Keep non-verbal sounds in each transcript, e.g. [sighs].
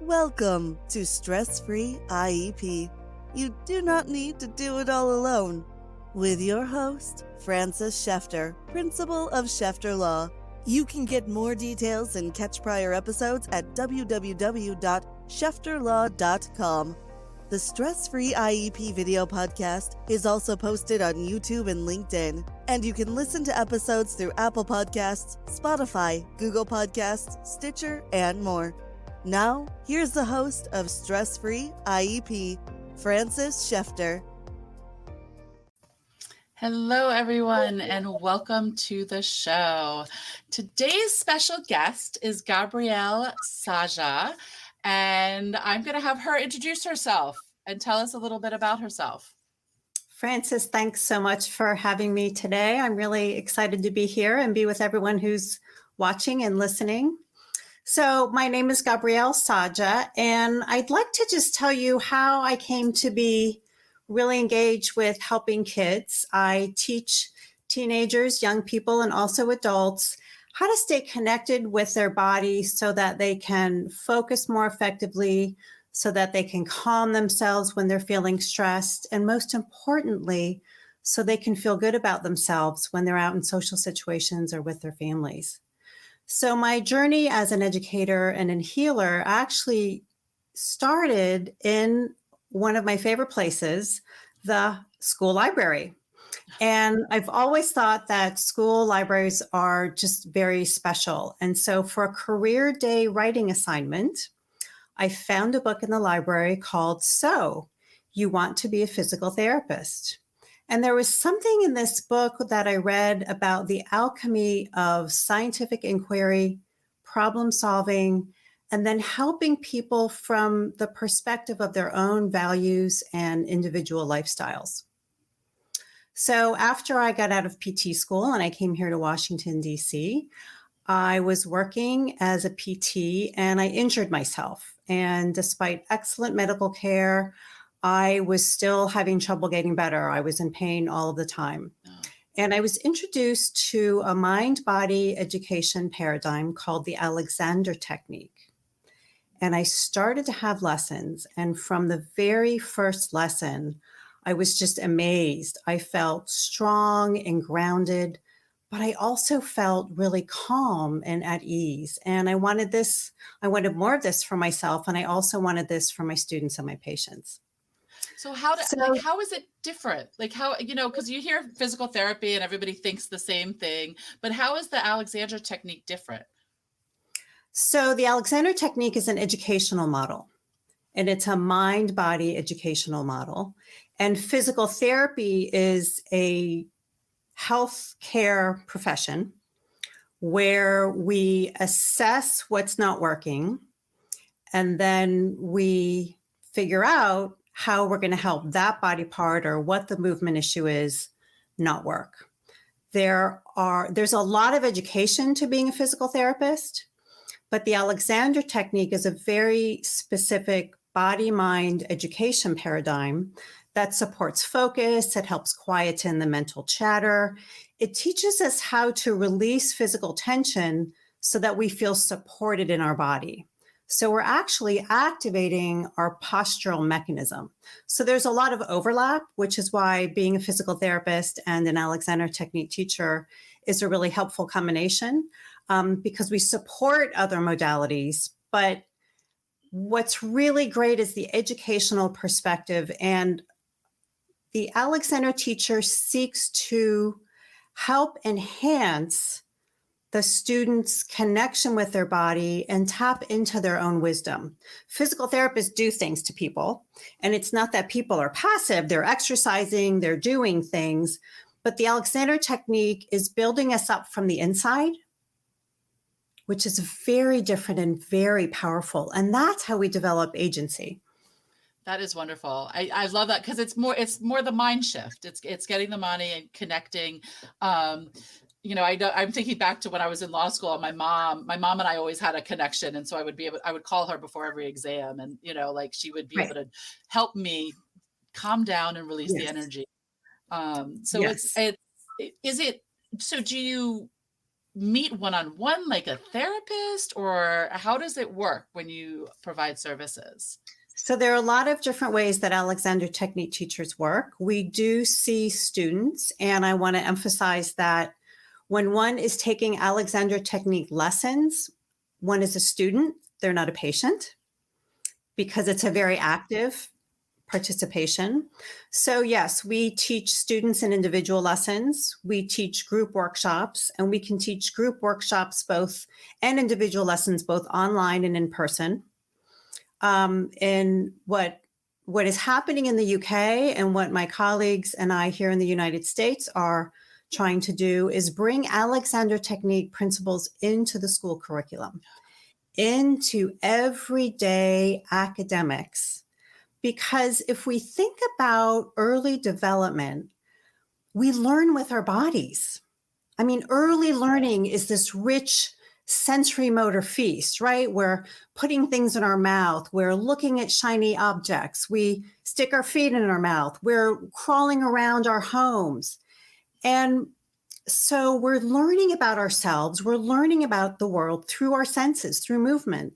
Welcome to Stress Free IEP. You do not need to do it all alone. With your host, Frances Shefter, Principal of Shefter Law. You can get more details and catch prior episodes at www.shefterlaw.com. The Stress Free IEP video podcast is also posted on YouTube and LinkedIn, and you can listen to episodes through Apple Podcasts, Spotify, Google Podcasts, Stitcher, and more. Now, here's the host of Stress Free IEP, Frances Shefter. Hello, everyone, and welcome to the show. Today's special guest is Gabrielle Czaja, and I'm going to have her introduce herself and tell us a little bit about herself. Frances, thanks so much for having me today. I'm really excited to be here and be with everyone who's watching and listening. So, my name is Gabrielle Czaja, and I'd like to just tell you how I came to be really engaged with helping kids. I teach teenagers, young people, and also adults how to stay connected with their body so that they can focus more effectively, so that they can calm themselves when they're feeling stressed, and most importantly, so they can feel good about themselves when they're out in social situations or with their families. So, my journey as an educator and a healer actually started in one of my favorite places, the school library. And I've always thought that school libraries are just very special. And so, for a career day writing assignment, I found a book in the library called So You Want to Be a Physical Therapist. And there was something in this book that I read about the alchemy of scientific inquiry, problem solving, and then helping people from the perspective of their own values and individual lifestyles. So after I got out of PT school and I came here to Washington, D.C., I was working as a PT and I injured myself. And despite excellent medical care, I was still having trouble getting better. I was in pain all of the time. Oh. And I was introduced to a mind body education paradigm called the Alexander Technique. And I started to have lessons. And from the very first lesson, I was just amazed. I felt strong and grounded, but I also felt really calm and at ease. And I wanted this, I wanted more of this for myself. And I also wanted this for my students and my patients. So how do, so, like, how is it different? Like how you know because you hear physical therapy and everybody thinks the same thing, but how is the Alexander technique different? So the Alexander technique is an educational model, and it's a mind body educational model, and physical therapy is a health care profession where we assess what's not working and then we figure out how we're going to help that body part or what the movement issue is not work. There are there's a lot of education to being a physical therapist, but the Alexander technique is a very specific body mind education paradigm that supports focus, it helps quieten the mental chatter. It teaches us how to release physical tension so that we feel supported in our body. So we're actually activating our postural mechanism. So there's a lot of overlap, which is why being a physical therapist and an Alexander Technique teacher is a really helpful combination um, because we support other modalities. But what's really great is the educational perspective. And the Alexander teacher seeks to help enhance the student's connection with their body and tap into their own wisdom. Physical therapists do things to people, and it's not that people are passive, they're exercising, they're doing things, but the Alexander technique is building us up from the inside. Which is very different and very powerful. And that's how we develop agency. That is wonderful. I, I love that because it's more it's more the mind shift. It's it's getting the money and connecting. Um, you know, I know I'm thinking back to when I was in law school. My mom, my mom and I always had a connection, and so I would be able, I would call her before every exam, and you know, like she would be right. able to help me calm down and release yes. the energy. Um, so yes. it's it's is it so do you meet one on one like a therapist, or how does it work when you provide services? So, there are a lot of different ways that Alexander Technique teachers work. We do see students, and I want to emphasize that when one is taking Alexander Technique lessons, one is a student, they're not a patient because it's a very active participation. So, yes, we teach students in individual lessons, we teach group workshops, and we can teach group workshops both and individual lessons both online and in person. Um, and what what is happening in the UK and what my colleagues and I here in the United States are trying to do is bring Alexander Technique principles into the school curriculum, into everyday academics because if we think about early development, we learn with our bodies. I mean, early learning is this rich sensory motor feast, right? We're putting things in our mouth, we're looking at shiny objects, we stick our feet in our mouth, we're crawling around our homes. And so we're learning about ourselves, we're learning about the world through our senses, through movement.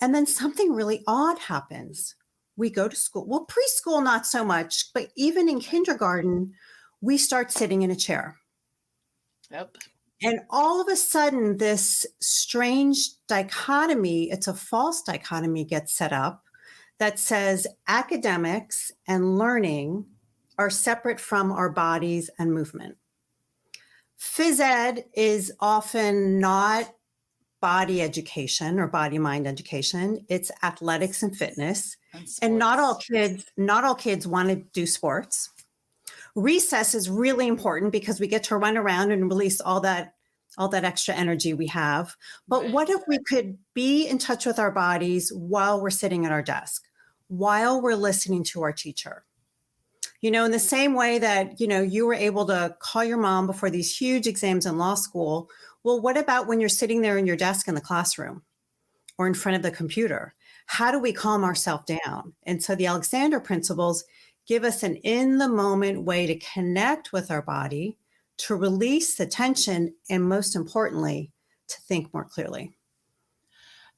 And then something really odd happens we go to school. Well, preschool, not so much, but even in kindergarten, we start sitting in a chair. Yep. And all of a sudden, this strange dichotomy, it's a false dichotomy, gets set up that says academics and learning are separate from our bodies and movement. Phys ed is often not body education or body mind education, it's athletics and fitness. And not all kids not all kids want to do sports. Recess is really important because we get to run around and release all that all that extra energy we have. But right. what if we could be in touch with our bodies while we're sitting at our desk while we're listening to our teacher you know in the same way that you know you were able to call your mom before these huge exams in law school well what about when you're sitting there in your desk in the classroom or in front of the computer how do we calm ourselves down? And so the Alexander principles give us an in the moment way to connect with our body, to release the tension, and most importantly, to think more clearly.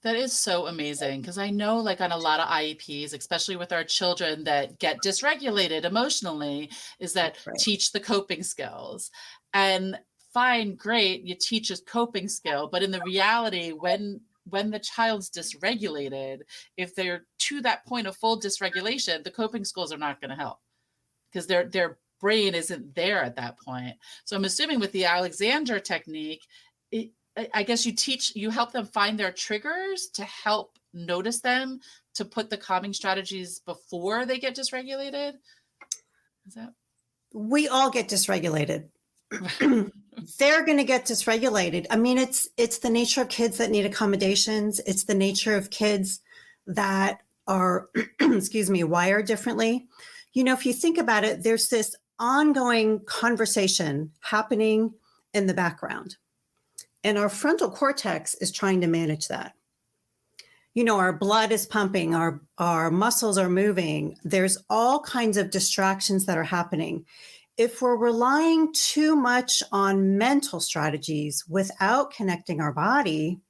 That is so amazing because I know, like, on a lot of IEPs, especially with our children that get dysregulated emotionally, is that right. teach the coping skills. And fine, great, you teach a coping skill, but in the reality, when when the child's dysregulated, if they're to that point of full dysregulation, the coping skills are not going to help because their their brain isn't there at that point. So I'm assuming with the Alexander technique, it, I guess you teach you help them find their triggers to help notice them to put the calming strategies before they get dysregulated. Is that we all get dysregulated. [laughs] they're going to get dysregulated. I mean, it's it's the nature of kids that need accommodations. It's the nature of kids that are, [clears throat] excuse me, wired differently. You know, if you think about it, there's this ongoing conversation happening in the background, and our frontal cortex is trying to manage that. You know, our blood is pumping, our our muscles are moving. There's all kinds of distractions that are happening if we're relying too much on mental strategies without connecting our body,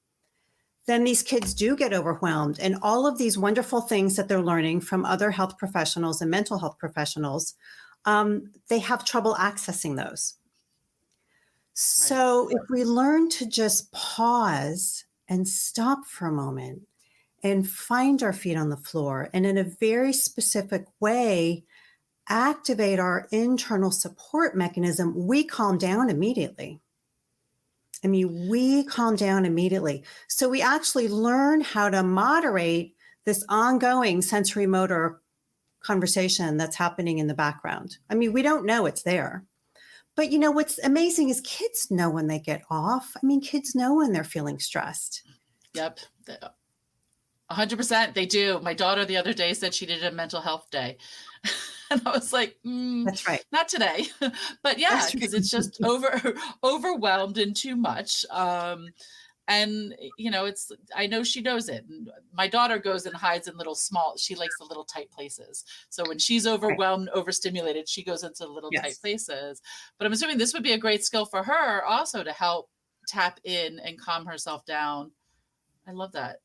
then these kids do get overwhelmed. And all of these wonderful things that they're learning from other health professionals and mental health professionals, um, they have trouble accessing those. So if we learn to just pause and stop for a moment and find our feet on the floor and in a very specific way, activate our internal support mechanism, we calm down immediately. I mean, we calm down immediately. So we actually learn how to moderate this ongoing sensory motor conversation that's happening in the background. I mean, we don't know it's there. But you know what's amazing is kids know when they get off. I mean, kids know when they're feeling stressed. Yep. 100% they do. My daughter the other day said she did a mental health day. [laughs] and I was like, mm, "That's right, not today." [laughs] but yeah, because it's just over [laughs] overwhelmed and too much. Um, and you know, it's I know she knows it. My daughter goes and hides in little small. She likes the little tight places. So when she's overwhelmed, right. overstimulated, she goes into little yes. tight places. But I'm assuming this would be a great skill for her also to help tap in and calm herself down. I love that.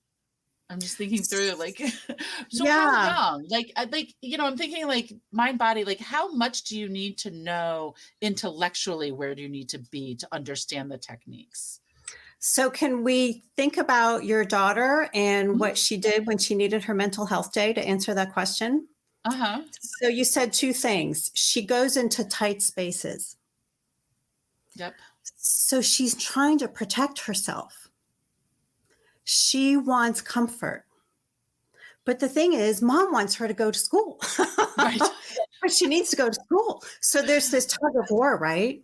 I'm just thinking through like [laughs] so Yeah. how young? Like I like you know, I'm thinking like mind body, like how much do you need to know intellectually? Where do you need to be to understand the techniques? So, can we think about your daughter and Mhm. what she did when she needed her mental health day to answer that question? Uh-huh. So, you said two things. She goes into tight spaces. Yep. So, she's trying to protect herself. She wants comfort. But the thing is, mom wants her to go to school. [laughs] Right. but she needs to go to school. So, there's this tug of war, right?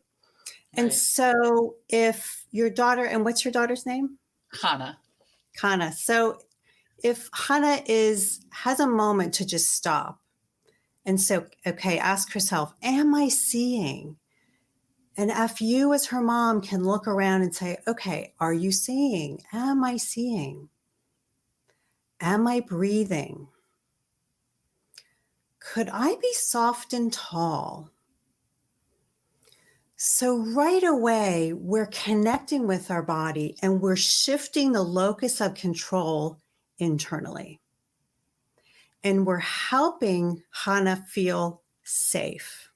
And Right. so, if your daughter, and what's your daughter's name? Hannah. Hannah. So if Hannah is has a moment to just stop and so okay, ask herself, am I seeing? And if you as her mom can look around and say, okay, are you seeing? Am I seeing? Am I breathing? Could I be soft and tall? So, right away, we're connecting with our body and we're shifting the locus of control internally. And we're helping Hannah feel safe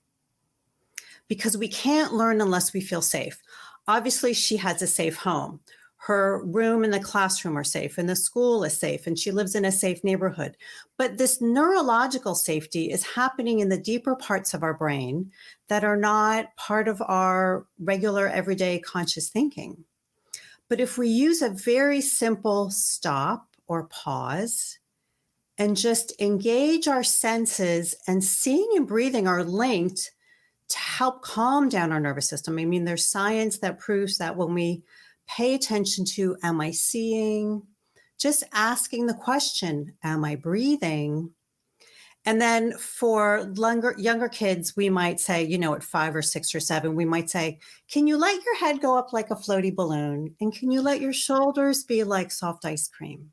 because we can't learn unless we feel safe. Obviously, she has a safe home. Her room and the classroom are safe, and the school is safe, and she lives in a safe neighborhood. But this neurological safety is happening in the deeper parts of our brain that are not part of our regular everyday conscious thinking. But if we use a very simple stop or pause and just engage our senses, and seeing and breathing are linked to help calm down our nervous system. I mean, there's science that proves that when we pay attention to, am I seeing? Just asking the question, am I breathing? And then for younger, younger kids, we might say, you know, at five or six or seven, we might say, can you let your head go up like a floaty balloon? And can you let your shoulders be like soft ice cream?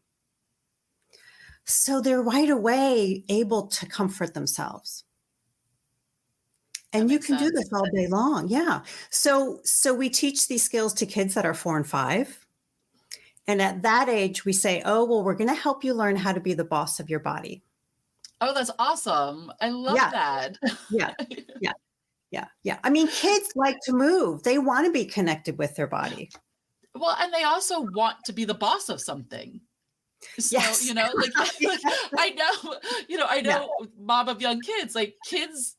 So they're right away able to comfort themselves. And you can do this all day long. Yeah. So so we teach these skills to kids that are 4 and 5. And at that age we say, "Oh, well, we're going to help you learn how to be the boss of your body." Oh, that's awesome. I love Yeah. that. Yeah. [laughs] Yeah. Yeah. Yeah. I mean, kids like to move. They want to be connected with their body. Well, and they also want to be the boss of something. So, Yes. you know, like, [laughs] [laughs] like, I know, you know, I Yeah. know mom of young kids, like kids,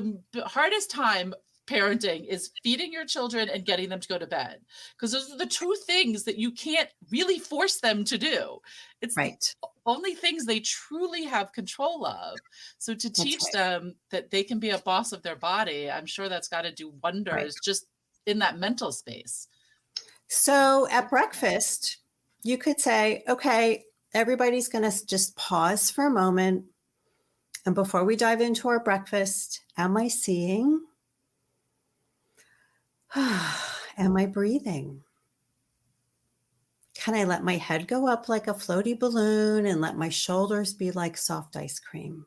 the hardest time parenting is feeding your children and getting them to go to bed. Because those are the two things that you can't really force them to do. It's Right. only things they truly have control of. So to teach right. them that they can be a boss of their body, I'm sure that's got to do wonders just in that mental space. So at breakfast, you could say, okay, everybody's going to just pause for a moment. And before we dive into our breakfast, am I seeing? [sighs] am I breathing? Can I let my head go up like a floaty balloon and let my shoulders be like soft ice cream?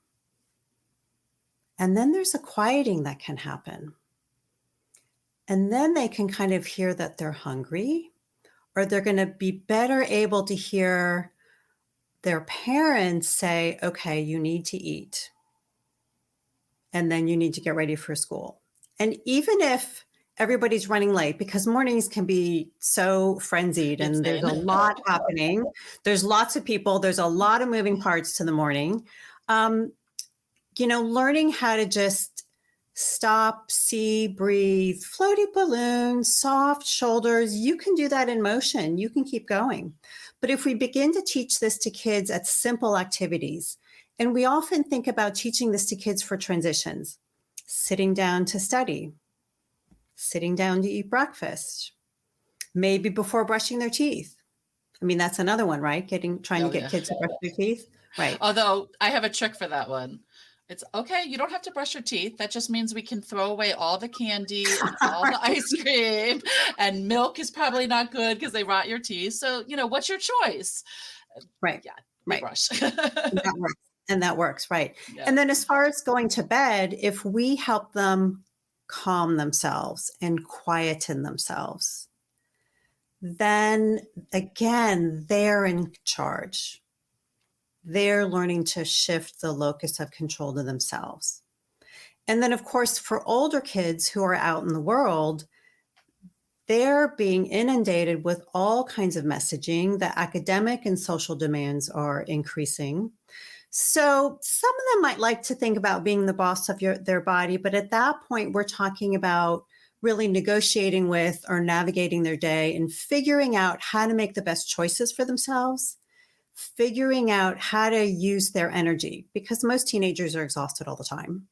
And then there's a quieting that can happen. And then they can kind of hear that they're hungry, or they're going to be better able to hear their parents say, okay, you need to eat. And then you need to get ready for school. And even if everybody's running late, because mornings can be so frenzied and there's a lot happening, there's lots of people, there's a lot of moving parts to the morning. Um, you know, learning how to just stop, see, breathe, floaty balloon, soft shoulders. You can do that in motion. You can keep going. But if we begin to teach this to kids at simple activities, and we often think about teaching this to kids for transitions, sitting down to study, sitting down to eat breakfast, maybe before brushing their teeth. I mean, that's another one, right? Getting trying Oh, to get yeah. kids to brush their teeth. Right. Although I have a trick for that one. It's okay. You don't have to brush your teeth. That just means we can throw away all the candy, and all the [laughs] ice cream, and milk is probably not good because they rot your teeth. So, you know, what's your choice? Right. Yeah, Right. Brush. And that works. And that works, right. [laughs] Yeah. And then as far as going to bed, if we help them calm themselves and quieten themselves, then again, they're in charge. They're learning to shift the locus of control to themselves. And then, of course, for older kids who are out in the world, they're being inundated with all kinds of messaging. The academic and social demands are increasing. So some of them might like to think about being the boss of your, their body, but at that point, we're talking about really negotiating with or navigating their day and figuring out how to make the best choices for themselves, figuring out how to use their energy because most teenagers are exhausted all the time.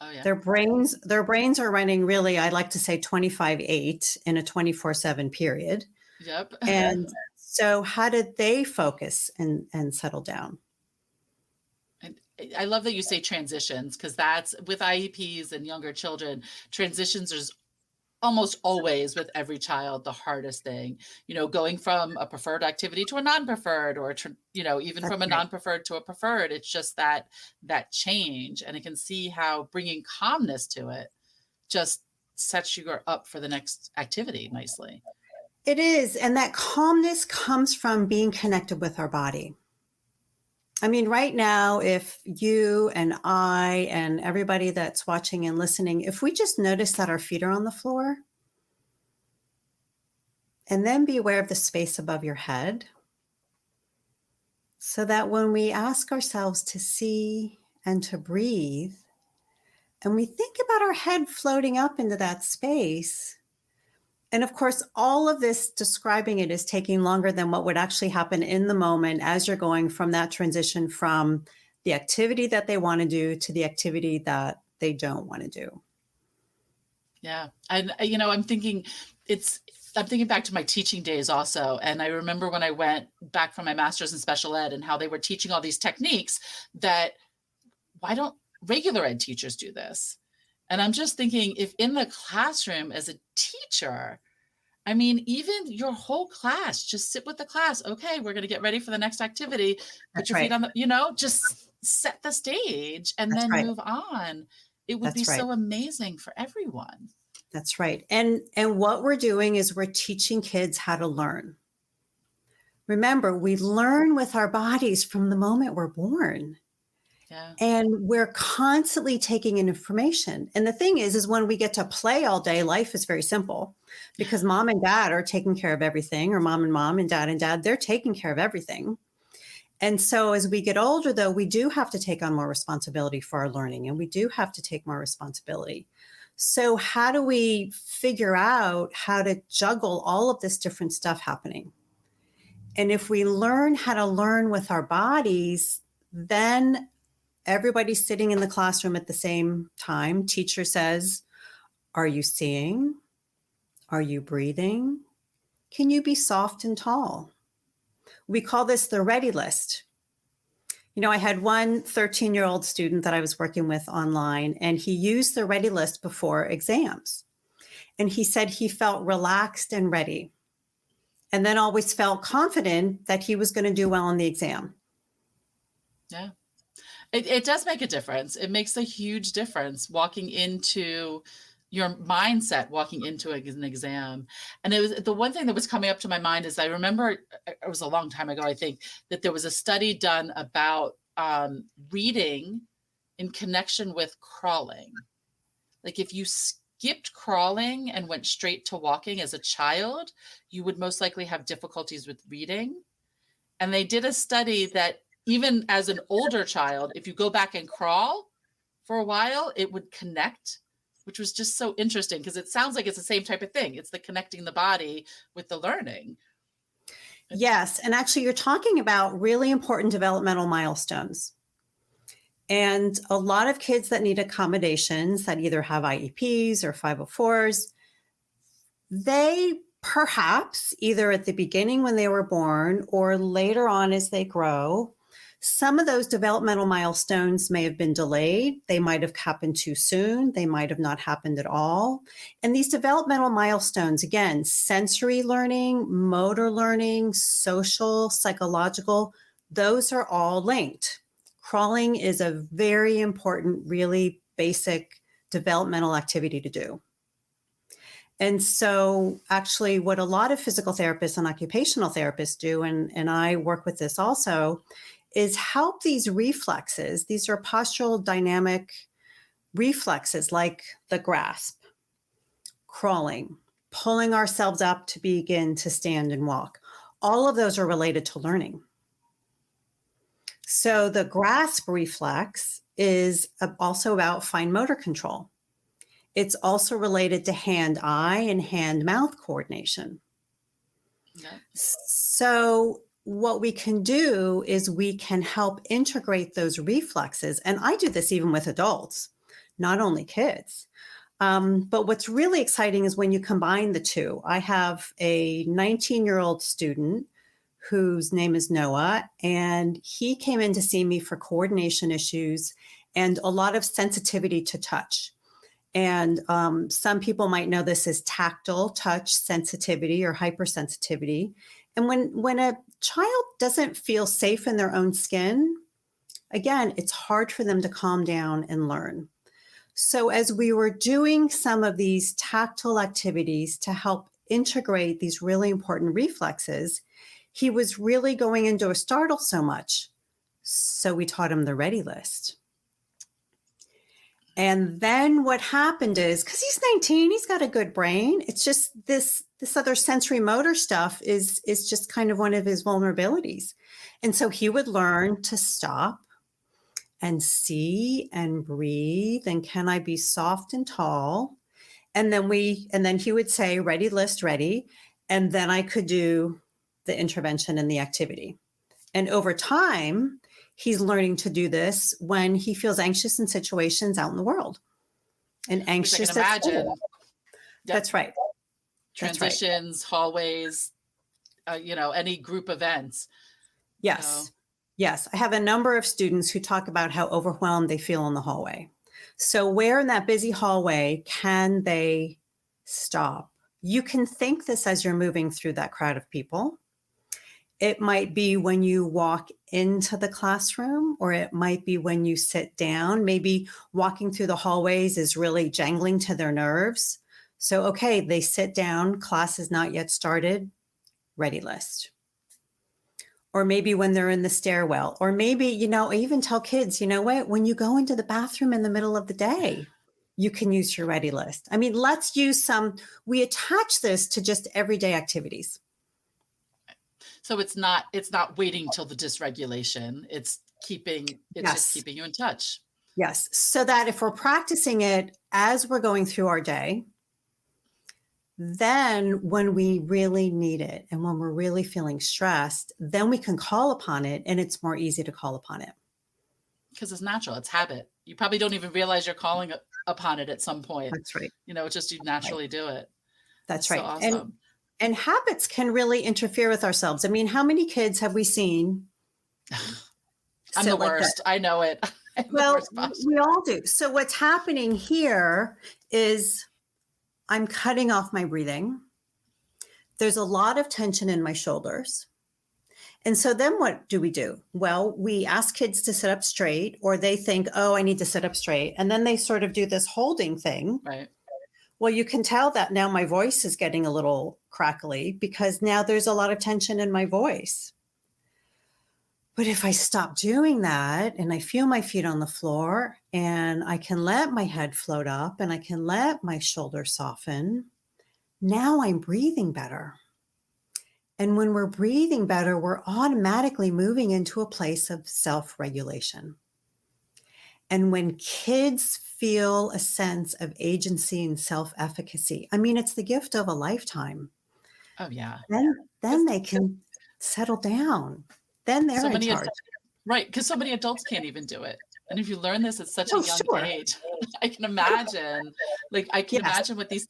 Oh, yeah. Their brains, their brains are running really, I like to say 25 8 in a 24 7 period. Yep. [laughs] and so how did they focus and, and settle down? I love that you say transitions because that's with IEPs and younger children, transitions is almost always with [laughs] every child the hardest thing you know going from a preferred activity to a non-preferred or you know even That's from a non-preferred to a preferred it's just that that change and i can see how bringing calmness to it just sets you up for the next activity nicely. It is and that calmness comes from being connected with our body I mean, right now, if you and I and everybody that's watching and listening, if we just notice that our feet are on the floor and then be aware of the space above your head, so that when we ask ourselves to see and to breathe, and we think about our head floating up into that space, and of course, all of this describing it is taking longer than what would actually happen in the moment as you're going from that transition from the activity that they want to do to the activity that they don't want to do. Yeah. And, uh, you know, I'm thinking it's, I'm thinking back to my teaching days also. And I remember when I went back from my master's in special ed and how they were teaching all these techniques that why don't regular ed teachers do this? And I'm just thinking if in the classroom as a teacher, I mean, even your whole class, just sit with the class. Okay, we're going to get ready for the next activity. Put That's your right. feet on the, you know, just set the stage and That's then right. move on. It would That's be right. so amazing for everyone. That's right. And and what we're doing is we're teaching kids how to learn. Remember, we learn with our bodies from the moment we're born. Yeah. And we're constantly taking in information. And the thing is, is when we get to play all day, life is very simple because mom and dad are taking care of everything, or mom and mom and dad and dad, they're taking care of everything. And so as we get older, though, we do have to take on more responsibility for our learning and we do have to take more responsibility. So, how do we figure out how to juggle all of this different stuff happening? And if we learn how to learn with our bodies, then everybody's sitting in the classroom at the same time. Teacher says, Are you seeing? Are you breathing? Can you be soft and tall? We call this the ready list. You know, I had one 13 year old student that I was working with online, and he used the ready list before exams. And he said he felt relaxed and ready, and then always felt confident that he was going to do well on the exam. Yeah. It, it does make a difference. It makes a huge difference walking into your mindset walking into an exam. And it was the one thing that was coming up to my mind is I remember uh, it was a long time ago, I think, that there was a study done about um, reading in connection with crawling. Like if you skipped crawling and went straight to walking as a child, you would most likely have difficulties with reading. And they did a study that even as an older child, if you go back and crawl for a while, it would connect, which was just so interesting because it sounds like it's the same type of thing. It's the connecting the body with the learning. Yes. And actually, you're talking about really important developmental milestones. And a lot of kids that need accommodations that either have IEPs or 504s, they perhaps either at the beginning when they were born or later on as they grow some of those developmental milestones may have been delayed. They might have happened too soon. They might have not happened at all. And these developmental milestones, again, sensory learning, motor learning, social, psychological, those are all linked. Crawling is a very important, really basic developmental activity to do. And so, actually, what a lot of physical therapists and occupational therapists do, and, and I work with this also, is help these reflexes. These are postural dynamic reflexes like the grasp, crawling, pulling ourselves up to begin to stand and walk. All of those are related to learning. So, the grasp reflex is also about fine motor control. It's also related to hand eye and hand mouth coordination. Yeah. So, what we can do is we can help integrate those reflexes. And I do this even with adults, not only kids. Um, but what's really exciting is when you combine the two. I have a 19 year old student whose name is Noah, and he came in to see me for coordination issues and a lot of sensitivity to touch. And um, some people might know this as tactile touch sensitivity or hypersensitivity. And when when a child doesn't feel safe in their own skin, again, it's hard for them to calm down and learn. So as we were doing some of these tactile activities to help integrate these really important reflexes, he was really going into a startle so much. So we taught him the ready list. And then what happened is because he's 19, he's got a good brain. It's just this this other sensory motor stuff is is just kind of one of his vulnerabilities. And so he would learn to stop and see and breathe and can I be soft and tall? And then we and then he would say ready list ready and then I could do the intervention and the activity. And over time, he's learning to do this when he feels anxious in situations out in the world and anxious. imagine. Yep. That's right. Transitions, right. hallways, uh, you know, any group events. Yes. You know. Yes. I have a number of students who talk about how overwhelmed they feel in the hallway. So, where in that busy hallway can they stop? You can think this as you're moving through that crowd of people. It might be when you walk into the classroom, or it might be when you sit down. Maybe walking through the hallways is really jangling to their nerves. So, okay, they sit down, class is not yet started, ready list. Or maybe when they're in the stairwell, or maybe, you know, I even tell kids, you know what, when you go into the bathroom in the middle of the day, you can use your ready list. I mean, let's use some, we attach this to just everyday activities. So it's not it's not waiting till the dysregulation. It's keeping it's yes. just keeping you in touch. Yes. So that if we're practicing it as we're going through our day, then when we really need it and when we're really feeling stressed, then we can call upon it and it's more easy to call upon it. Because it's natural, it's habit. You probably don't even realize you're calling upon it at some point. That's right. You know, it's just you naturally right. do it. That's, That's right. So awesome. And and habits can really interfere with ourselves. I mean, how many kids have we seen? I'm the like worst. That? I know it. [laughs] well, we all do. So what's happening here is I'm cutting off my breathing. There's a lot of tension in my shoulders. And so then what do we do? Well, we ask kids to sit up straight, or they think, oh, I need to sit up straight. And then they sort of do this holding thing. Right. Well, you can tell that now my voice is getting a little crackly because now there's a lot of tension in my voice. But if I stop doing that and I feel my feet on the floor and I can let my head float up and I can let my shoulders soften, now I'm breathing better. And when we're breathing better, we're automatically moving into a place of self regulation. And when kids feel a sense of agency and self efficacy. I mean, it's the gift of a lifetime. Oh, yeah. Then, then they can settle down. Then they're so in charge. right. Because so many adults can't even do it. And if you learn this at such oh, a young sure. age, [laughs] I can imagine, like, I can yes. imagine what these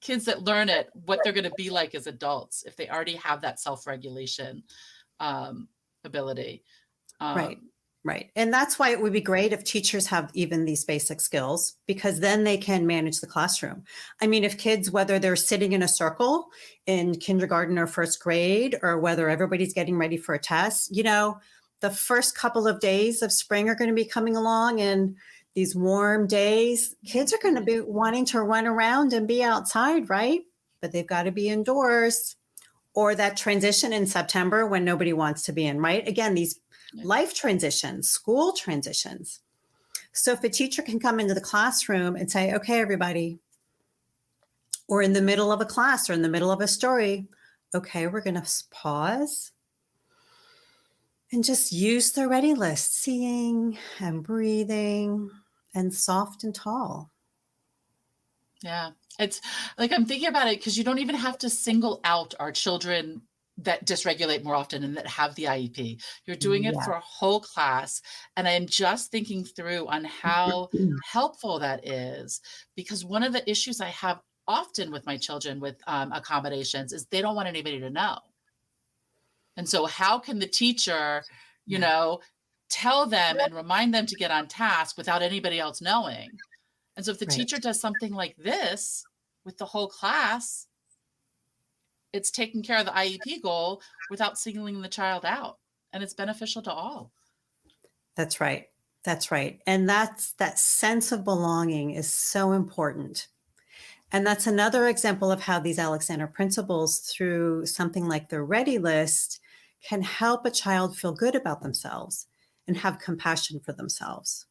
kids that learn it, what they're going to be like as adults if they already have that self regulation um, ability. Um, right. Right. And that's why it would be great if teachers have even these basic skills because then they can manage the classroom. I mean, if kids, whether they're sitting in a circle in kindergarten or first grade, or whether everybody's getting ready for a test, you know, the first couple of days of spring are going to be coming along and these warm days, kids are going to be wanting to run around and be outside, right? But they've got to be indoors. Or that transition in September when nobody wants to be in, right? Again, these life transitions, school transitions. So if a teacher can come into the classroom and say, okay, everybody, or in the middle of a class or in the middle of a story, okay, we're going to pause and just use the ready list, seeing and breathing and soft and tall. Yeah. It's like I'm thinking about it because you don't even have to single out our children that dysregulate more often and that have the IEP. You're doing it yeah. for a whole class. And I'm just thinking through on how helpful that is because one of the issues I have often with my children with um, accommodations is they don't want anybody to know. And so, how can the teacher, you know, tell them and remind them to get on task without anybody else knowing? And so, if the right. teacher does something like this with the whole class, it's taking care of the IEP goal without singling the child out. And it's beneficial to all. That's right. That's right. And that's that sense of belonging is so important. And that's another example of how these Alexander principles, through something like the ready list, can help a child feel good about themselves and have compassion for themselves.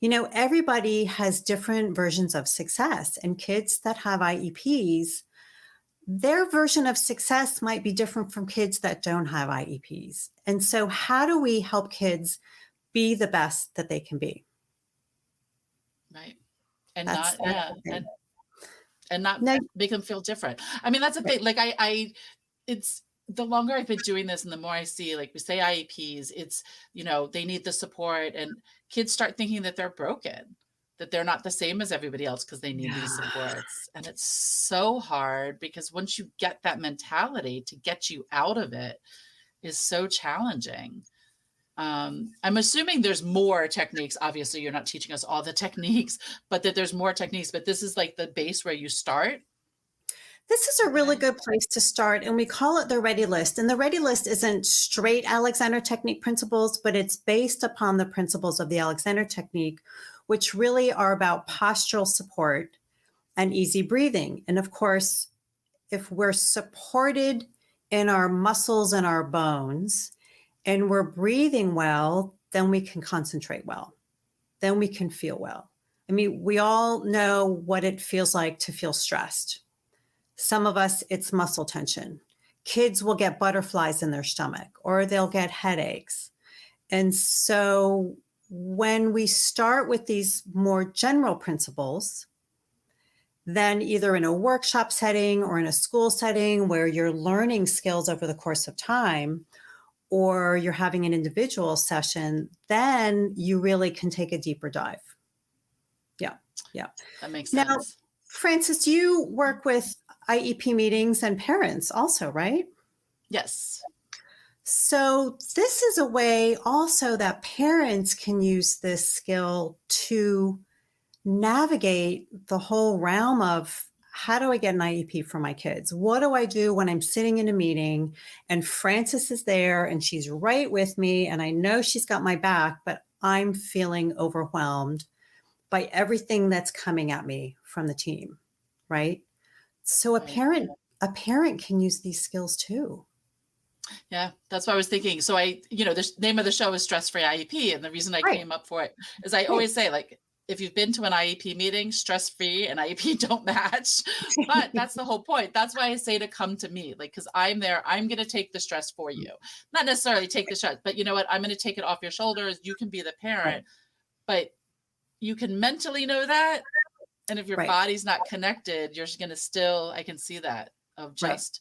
You know, everybody has different versions of success, and kids that have IEPs, their version of success might be different from kids that don't have IEPs. And so, how do we help kids be the best that they can be? Right. And that's, not, yeah. And, and not no. make them feel different. I mean, that's a thing. Like, I, I, it's, the longer I've been doing this and the more I see, like we say IEPs, it's, you know, they need the support and kids start thinking that they're broken, that they're not the same as everybody else because they need yeah. these supports. And it's so hard because once you get that mentality to get you out of it is so challenging. Um, I'm assuming there's more techniques. Obviously, you're not teaching us all the [laughs] techniques, but that there's more techniques. But this is like the base where you start this is a really good place to start, and we call it the Ready List. And the Ready List isn't straight Alexander Technique principles, but it's based upon the principles of the Alexander Technique, which really are about postural support and easy breathing. And of course, if we're supported in our muscles and our bones and we're breathing well, then we can concentrate well. Then we can feel well. I mean, we all know what it feels like to feel stressed some of us, it's muscle tension. Kids will get butterflies in their stomach or they'll get headaches. And so when we start with these more general principles, then either in a workshop setting or in a school setting where you're learning skills over the course of time, or you're having an individual session, then you really can take a deeper dive. Yeah. Yeah. That makes sense. Now, Frances, you work with IEP meetings and parents also, right? Yes. So, this is a way also that parents can use this skill to navigate the whole realm of how do I get an IEP for my kids? What do I do when I'm sitting in a meeting and Frances is there and she's right with me and I know she's got my back, but I'm feeling overwhelmed by everything that's coming at me from the team, right? So a parent a parent can use these skills too. Yeah, that's what I was thinking. So I, you know, the name of the show is Stress Free IEP, and the reason I right. came up for it is I always say like if you've been to an IEP meeting, stress free and IEP [laughs] don't match. But [laughs] that's the whole point. That's why I say to come to me, like, because I'm there, I'm going to take the stress for mm. you. Not necessarily take the stress, but you know what? I'm going to take it off your shoulders. You can be the parent, but you can mentally know that and if your right. body's not connected, you're just going to still, I can see that of just,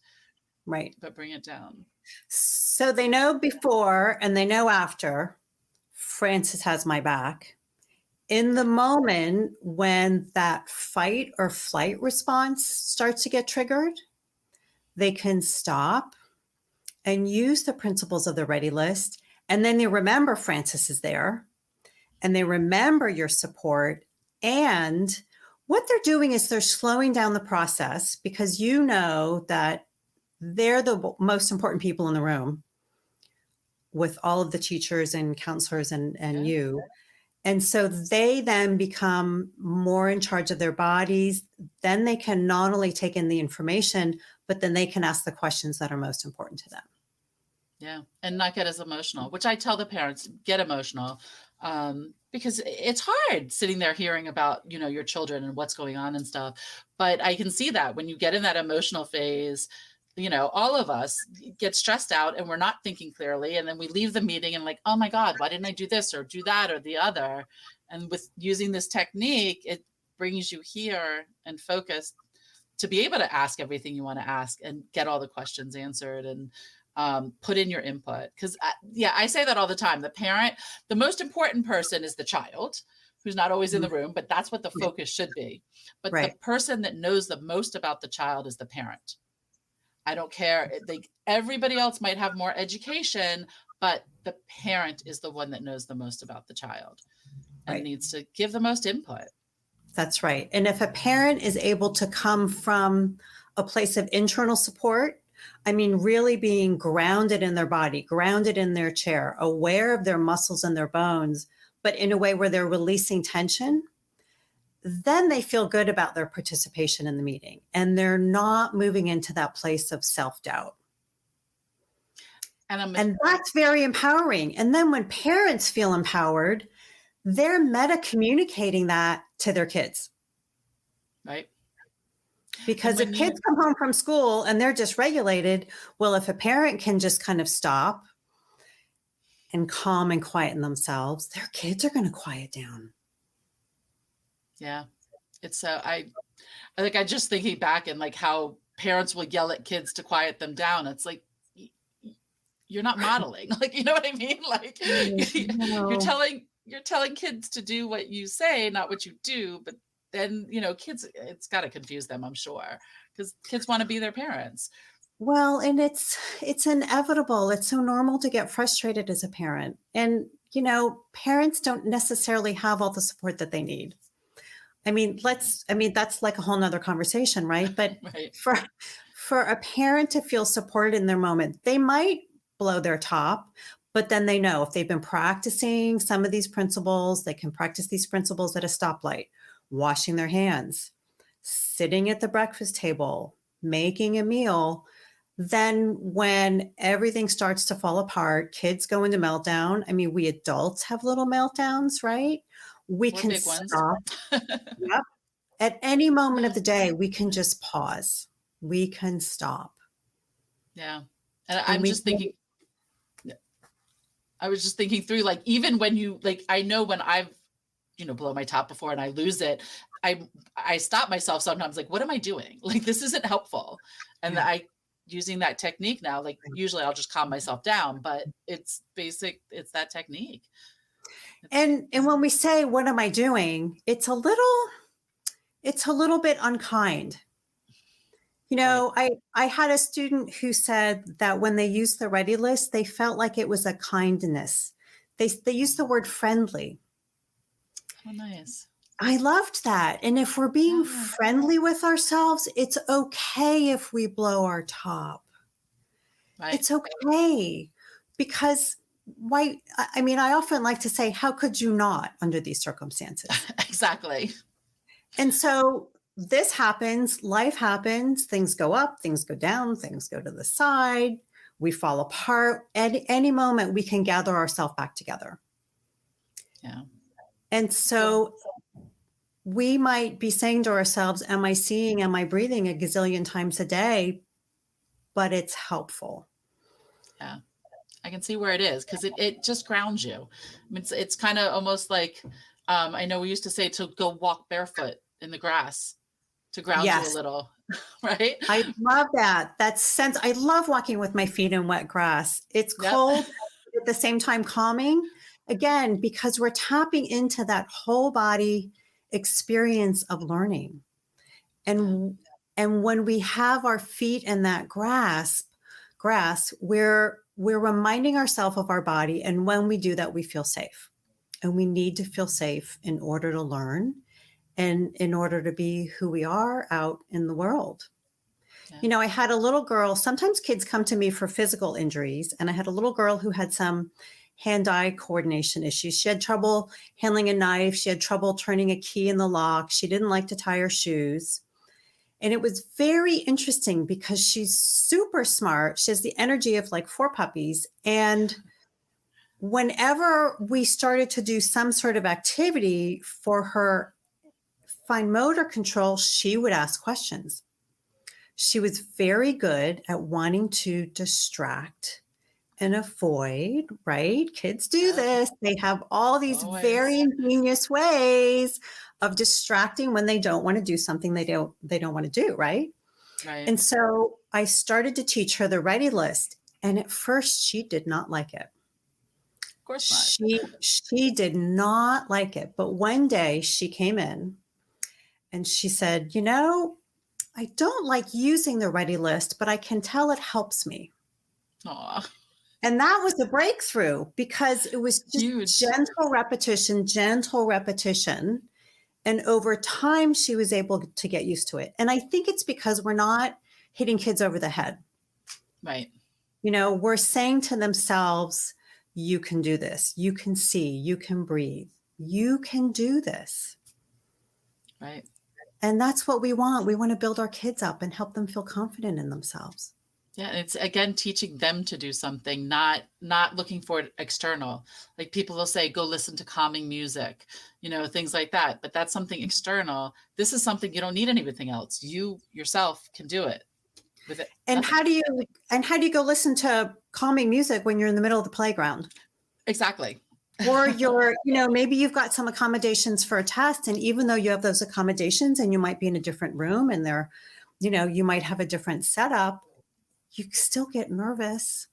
right. right. But bring it down. So they know before and they know after Frances has my back. In the moment when that fight or flight response starts to get triggered, they can stop and use the principles of the ready list. And then they remember Frances is there and they remember your support and what they're doing is they're slowing down the process because you know that they're the most important people in the room with all of the teachers and counselors and, and yeah. you. And so they then become more in charge of their bodies. Then they can not only take in the information, but then they can ask the questions that are most important to them. Yeah. And not get as emotional, which I tell the parents get emotional um, because it's hard sitting there hearing about, you know, your children and what's going on and stuff. But I can see that when you get in that emotional phase, you know, all of us get stressed out and we're not thinking clearly. And then we leave the meeting and like, oh my God, why didn't I do this or do that or the other? And with using this technique, it brings you here and focused to be able to ask everything you want to ask and get all the questions answered and um, put in your input. Because, yeah, I say that all the time. The parent, the most important person is the child who's not always in the mm-hmm. room, but that's what the focus should be. But right. the person that knows the most about the child is the parent. I don't care. They, everybody else might have more education, but the parent is the one that knows the most about the child and right. needs to give the most input. That's right. And if a parent is able to come from a place of internal support, I mean, really being grounded in their body, grounded in their chair, aware of their muscles and their bones, but in a way where they're releasing tension, then they feel good about their participation in the meeting and they're not moving into that place of self doubt. And, and, that's very empowering. And then when parents feel empowered, they're meta communicating that to their kids. Right. Because if kids come home from school and they're dysregulated, well, if a parent can just kind of stop and calm and quieten themselves, their kids are going to quiet down. Yeah. It's uh, I I think I just thinking back and like how parents will yell at kids to quiet them down. It's like you're not modeling. [laughs] like you know what I mean? Like [laughs] you're telling you're telling kids to do what you say, not what you do, but then you know kids it's got to confuse them i'm sure because kids want to be their parents well and it's it's inevitable it's so normal to get frustrated as a parent and you know parents don't necessarily have all the support that they need I mean, let's, I mean, that's like a whole nother conversation, right? But [laughs] right. for for a parent to feel supported in their moment, they might blow their top, but then they know if they've been practicing some of these principles, they can practice these principles at a stoplight, washing their hands, sitting at the breakfast table, making a meal. Then, when everything starts to fall apart, kids go into meltdown. I mean, we adults have little meltdowns, right? We More can stop. [laughs] yep. At any moment of the day, mm-hmm. we can just pause. We can stop. Yeah. And, and I'm just thinking, I was just thinking through like, even when you, like, I know when I've, you know, blow my top before and I lose it, I, I stop myself sometimes like, what am I doing? [laughs] Like, this isn't helpful. And yeah. I, using that technique now, like usually I'll just calm myself down, but it's basic, it's that technique and and when we say what am i doing? it's a little it's a little bit unkind. You know i i had a student who said that when they used the ready list they felt like it was a kindness. They they used the word friendly. Oh nice. I loved that. And if we're being yeah. friendly with ourselves it's okay if we blow our top. Right. it's okay. Because why i mean i often like to say how could you not under these circumstances? [laughs] Exactly. And so this happens life happens things go up things go down things go to the side we fall apart. At any moment we can gather ourselves back together. Yeah. And so we might be saying to ourselves am i seeing am i breathing a gazillion times a day? But it's helpful. Yeah I can see where it is because it, it just grounds you. I mean, it's it's kind of almost like um, I know we used to say to go walk barefoot in the grass to ground yes. you a little, [laughs] right? I love that. That sense. I love walking with my feet in wet grass. It's yep. cold at the same time calming. Again, because we're tapping into that whole body experience of learning. And and when we have our feet in that grass, grass, we're we're reminding ourselves of our body. And when we do that, we feel safe. And we need to feel safe in order to learn and in order to be who we are out in the world. Yeah. You know, I had a little girl, sometimes kids come to me for physical injuries, and I had a little girl who had some hand-eye coordination issues. She had trouble handling a knife. She had trouble turning a key in the lock. She didn't like to tie her shoes. And it was very interesting because she's super smart. She has the energy of like four puppies. And whenever we started to do some sort of activity for her fine motor control, she would ask questions. She was very good at wanting to distract and avoid, right? Kids do this. They have all these Always. very ingenious ways of distracting when they don't want to do something they don't they don't want to do, right? Right. And so I started to teach her the ready list and at first she did not like it. of course not. She she did not like it, but one day she came in and she said, "You know, I don't like using the ready list, but I can tell it helps me." Aw. And that was a breakthrough because it was just Huge. gentle repetition, gentle repetition. And over time, she was able to get used to it. And I think it's because we're not hitting kids over the head. Right. You know, we're saying to themselves, you can do this, you can see, you can breathe, you can do this. Right. And that's what we want. We want to build our kids up and help them feel confident in themselves. Yeah, it's again teaching them to do something, not not looking for it external. Like people will say, go listen to calming music, you know, things like that. But that's something mm-hmm. external. This is something you don't need anything else. You yourself can do it with it. And nothing. how do you and how do you go listen to calming music when you're in the middle of the playground? exactly. or [laughs] you're you know maybe you've got some accommodations for a test and even though you have those accommodations and you might be in a different room and they're you know you might have a different setup you still get nervous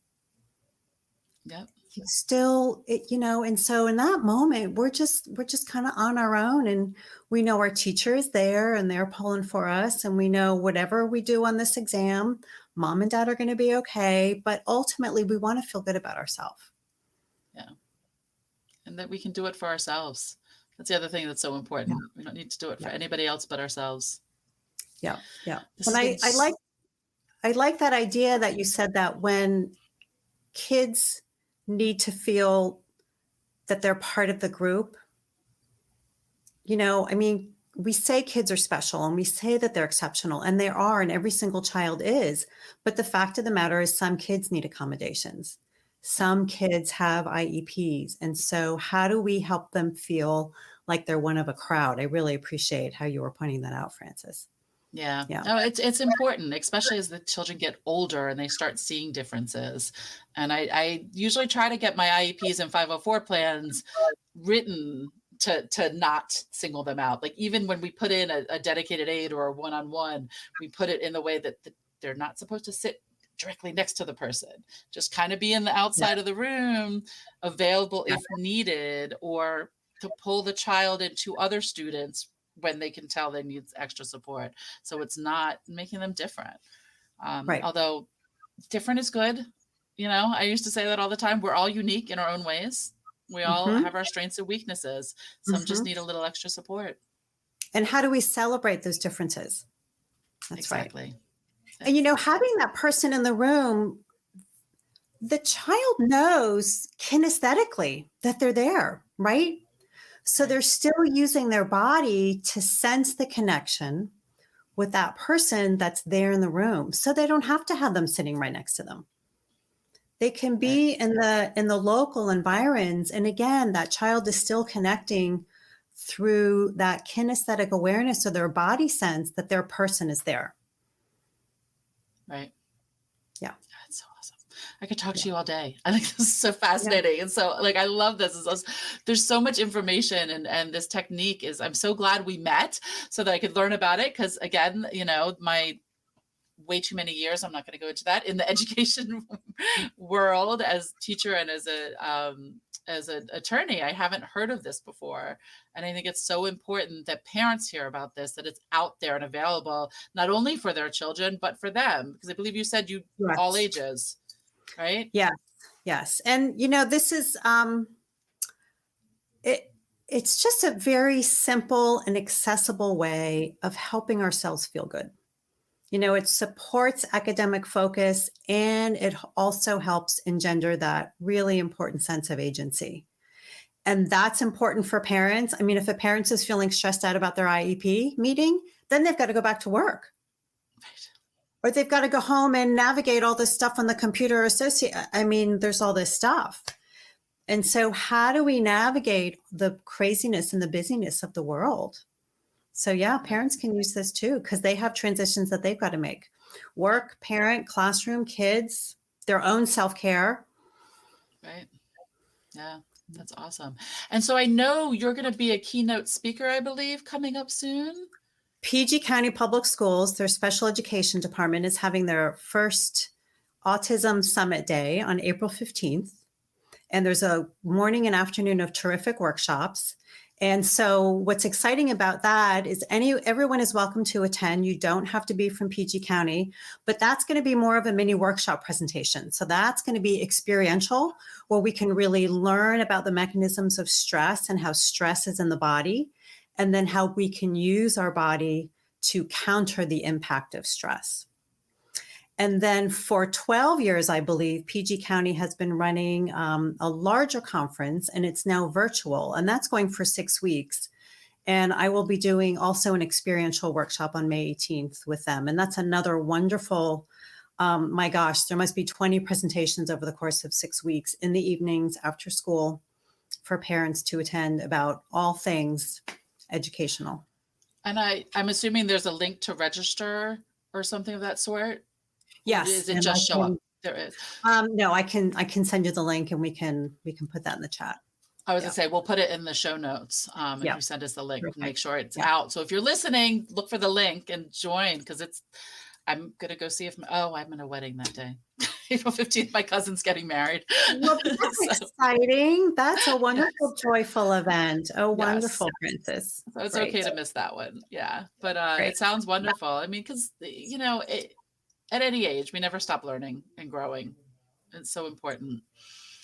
Yep. you still it, you know and so in that moment we're just we're just kind of on our own and we know our teacher is there and they're pulling for us and we know whatever we do on this exam mom and dad are going to be okay but ultimately we want to feel good about ourselves Yeah, And that we can do it for ourselves. That's the other thing that's so important. We don't need to do it for Yeah. anybody else but ourselves. yeah yeah This and I, I like I like that idea that you said that when kids need to feel that they're part of the group, you know, I mean, we say kids are special and we say that they're exceptional, and they are, and every single child is. But the fact of the matter is, some kids need accommodations. Some kids have IEPs. And so, how do we help them feel like they're one of a crowd? I really appreciate how you were pointing that out, Frances. Yeah. Yeah. No, it's it's important, especially as the children get older and they start seeing differences. And I, I usually try to get my IEPs and 504 plans written to to not single them out. Like even when we put in a, a dedicated aid or a one-on-one, we put it in the way that, that they're not supposed to sit directly next to the person. Just kind of be in the outside of the room, available if needed, or to pull the child into other students when they can tell they need extra support. So it's not making them different. Um, Right. Although different is good. You know, I used to say that all the time. We're all unique in our own ways. We all Mhm. have our strengths and weaknesses. Some just need a little extra support. And how do we celebrate those differences? That's right. exactly. And you know, having that person in the room, the child knows kinesthetically that they're there, right? So they're still using their body to sense the connection with that person that's there in the room. So they don't have to have them sitting right next to them. They can be in the in the local environs and again that child is still connecting through that kinesthetic awareness of their body sense that their person is there. Right. Yeah. That's so awesome. I could talk to you all day. [laughs] I think this is so fascinating. And so like I love this. There's so much information and and this technique is I'm so glad we met so that I could learn about it. Cause again, you know, my way too many years, I'm not going to go into that in the [laughs] education world as teacher and as a um as an attorney, I haven't heard of this before. And I think it's so important that parents hear about this, that it's out there and available, not only for their children, but for them. Because I believe you said you all ages, right? Yes. Yes. And you know, this is um it it's just a very simple and accessible way of helping ourselves feel good. You know, it supports academic focus and it also helps engender that really important sense of agency. And that's important for parents. I mean, if a parent is feeling stressed out about their IEP meeting, then they've got to go back to work. Or they've got to go home and navigate all this stuff on the computer associate. I mean, there's all this stuff. And so how do we navigate the craziness and the busyness of the world? So yeah, parents can use this too because they have transitions that they've got to make. Work, parent, classroom, kids, their own self-care. Right. Yeah. That's awesome. And so I know you're going to be a keynote speaker, I believe, coming up soon. PG County Public Schools, their special education department, is having their first Autism Summit Day on April 15th. And there's a morning and afternoon of terrific workshops. And so what's exciting about that is any everyone is welcome to attend. You don't have to be from PG County, but that's going to be more of a mini workshop presentation. So that's going to be experiential where we can really learn about the mechanisms of stress and how stress is in the body and then how we can use our body to counter the impact of stress. And then for 12 years, I believe PG County has been running um, a larger conference and it's now virtual, and that's going for six weeks. And I will be doing also an experiential workshop on May 18th with them. And that's another wonderful, um, my gosh, there must be 20 presentations over the course of six weeks in the evenings after school for parents to attend about all things educational. And I, I'm assuming there's a link to register or something of that sort. Yes. Is it just show can, up? There is. Um, no, I can I can send you the link and we can we can put that in the chat. I was yeah. gonna say we'll put it in the show notes. Um, yeah. if you send us the link, make sure it's yeah. out. So if you're listening, look for the link and join because it's. I'm gonna go see if my, oh I'm in a wedding that day. [laughs] [laughs] April 15th, my cousin's getting married. Well, that's [laughs] so, exciting. That's a wonderful, yes. joyful event. Oh, wonderful, yes. Princess. So it's Great. okay to miss that one. Yeah. But uh, it sounds wonderful. I mean, because, you know, it, at any age, we never stop learning and growing. It's so important.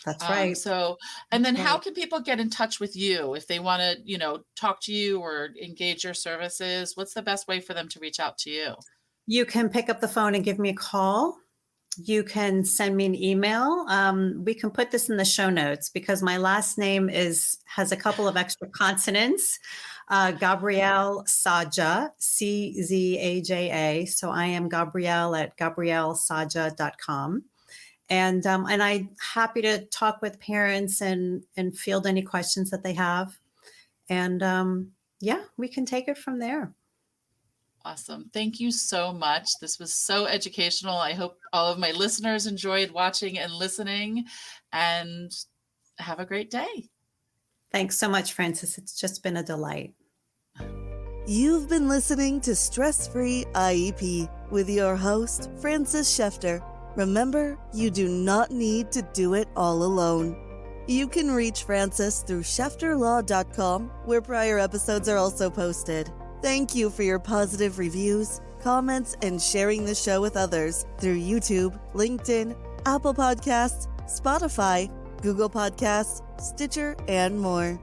That's right. Um, so, and then how can people get in touch with you if they want to, you know, talk to you or engage your services? What's the best way for them to reach out to you? You can pick up the phone and give me a call. You can send me an email. Um, we can put this in the show notes because my last name is has a couple of extra consonants uh, Gabrielle Czaja, C Z A J A. So I am Gabrielle at gabrielleczaja.com. And um, and I'm happy to talk with parents and and field any questions that they have. And um, yeah, we can take it from there. Awesome. Thank you so much. This was so educational. I hope all of my listeners enjoyed watching and listening and have a great day. Thanks so much, Frances. It's just been a delight. You've been listening to Stress Free IEP with your host, Frances Shefter. Remember, you do not need to do it all alone. You can reach Frances through ShefterLaw.com, where prior episodes are also posted. Thank you for your positive reviews, comments, and sharing the show with others through YouTube, LinkedIn, Apple Podcasts, Spotify, Google Podcasts, Stitcher, and more.